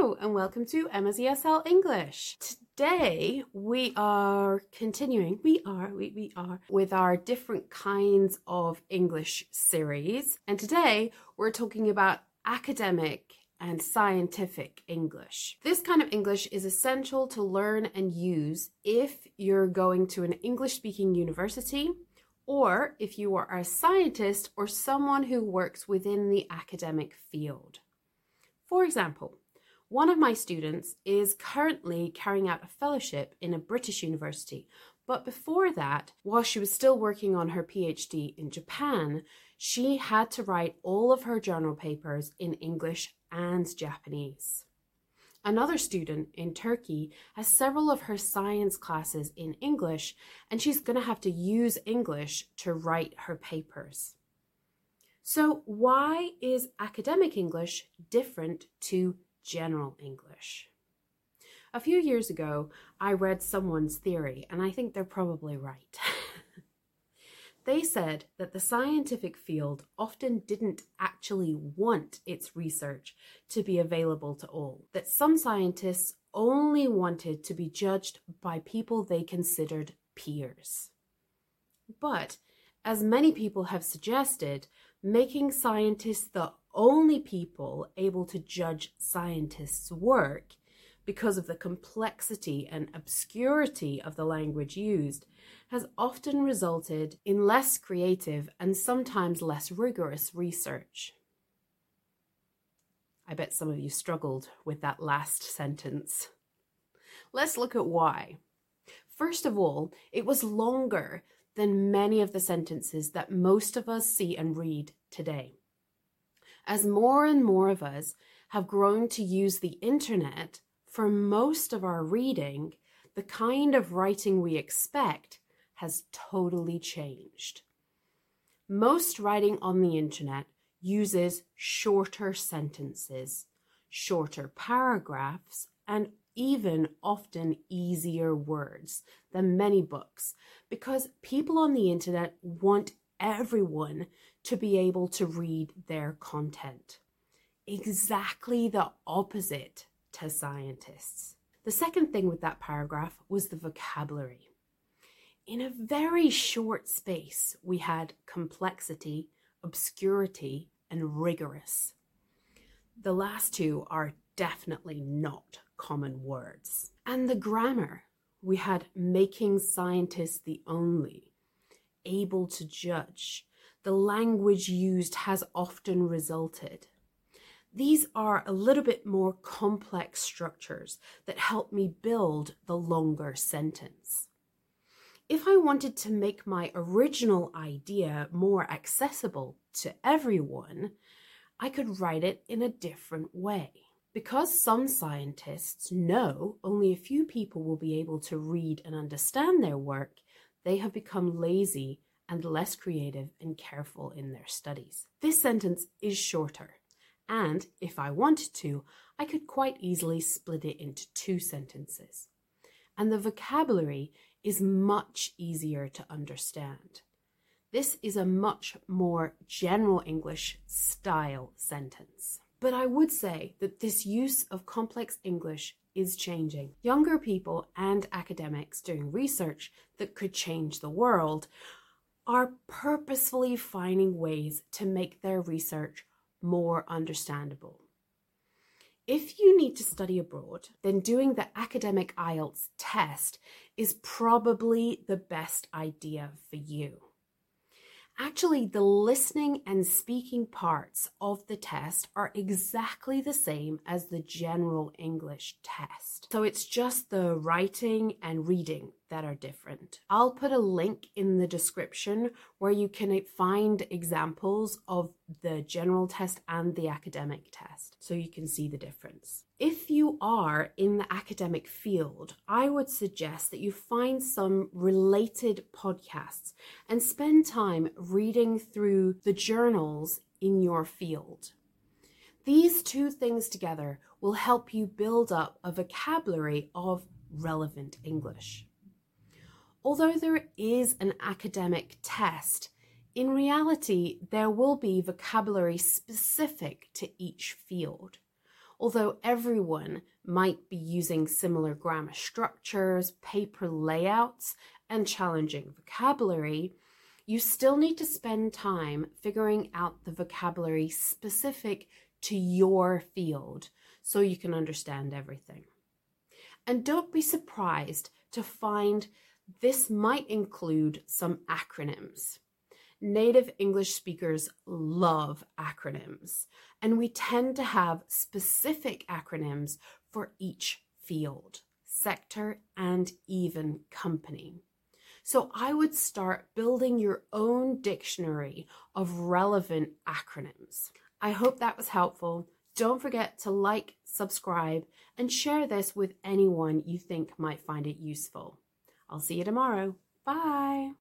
Hello and welcome to Emma's ESL English. Today we are continuing, we are, we, we are, with our different kinds of English series. And today we're talking about academic and scientific English. This kind of English is essential to learn and use if you're going to an English speaking university or if you are a scientist or someone who works within the academic field. For example, one of my students is currently carrying out a fellowship in a British university, but before that, while she was still working on her PhD in Japan, she had to write all of her journal papers in English and Japanese. Another student in Turkey has several of her science classes in English, and she's going to have to use English to write her papers. So, why is academic English different to general English? A few years ago, I read someone's theory, and I think they're probably right. they said that the scientific field often didn't actually want its research to be available to all, that some scientists only wanted to be judged by people they considered peers. But, as many people have suggested, making scientists the only people able to judge scientists' work because of the complexity and obscurity of the language used has often resulted in less creative and sometimes less rigorous research. I bet some of you struggled with that last sentence. Let's look at why. First of all, it was longer than many of the sentences that most of us see and read today. As more and more of us have grown to use the internet for most of our reading, the kind of writing we expect has totally changed. Most writing on the internet uses shorter sentences, shorter paragraphs, and even often easier words than many books because people on the internet want everyone to be able to read their content. Exactly the opposite to scientists. The second thing with that paragraph was the vocabulary. In a very short space, we had complexity, obscurity, and rigorous. The last two are definitely not common words. And the grammar, we had making scientists the only, able to judge. The language used has often resulted. These are a little bit more complex structures that help me build the longer sentence. If I wanted to make my original idea more accessible to everyone, I could write it in a different way. Because some scientists know only a few people will be able to read and understand their work, they have become lazy and less creative and careful in their studies. This sentence is shorter, and if I wanted to, I could quite easily split it into two sentences. And the vocabulary is much easier to understand. This is a much more general English style sentence. But I would say that this use of complex English is changing. Younger people and academics doing research that could change the world are purposefully finding ways to make their research more understandable. If you need to study abroad, then doing the academic IELTS test is probably the best idea for you. Actually, the listening and speaking parts of the test are exactly the same as the general English test. So it's just the writing and reading that are different. I'll put a link in the description where you can find examples of the general test and the academic test so you can see the difference. If you are in the academic field, I would suggest that you find some related podcasts and spend time reading through the journals in your field. These two things together will help you build up a vocabulary of relevant English. Although there is an academic test, in reality, there will be vocabulary specific to each field. Although everyone might be using similar grammar structures, paper layouts, and challenging vocabulary, you still need to spend time figuring out the vocabulary specific to your field so you can understand everything. And don't be surprised to find this might include some acronyms. Native English speakers love acronyms, and we tend to have specific acronyms for each field, sector, and even company. So I would start building your own dictionary of relevant acronyms. I hope that was helpful. Don't forget to like, subscribe, and share this with anyone you think might find it useful. I'll see you tomorrow. Bye.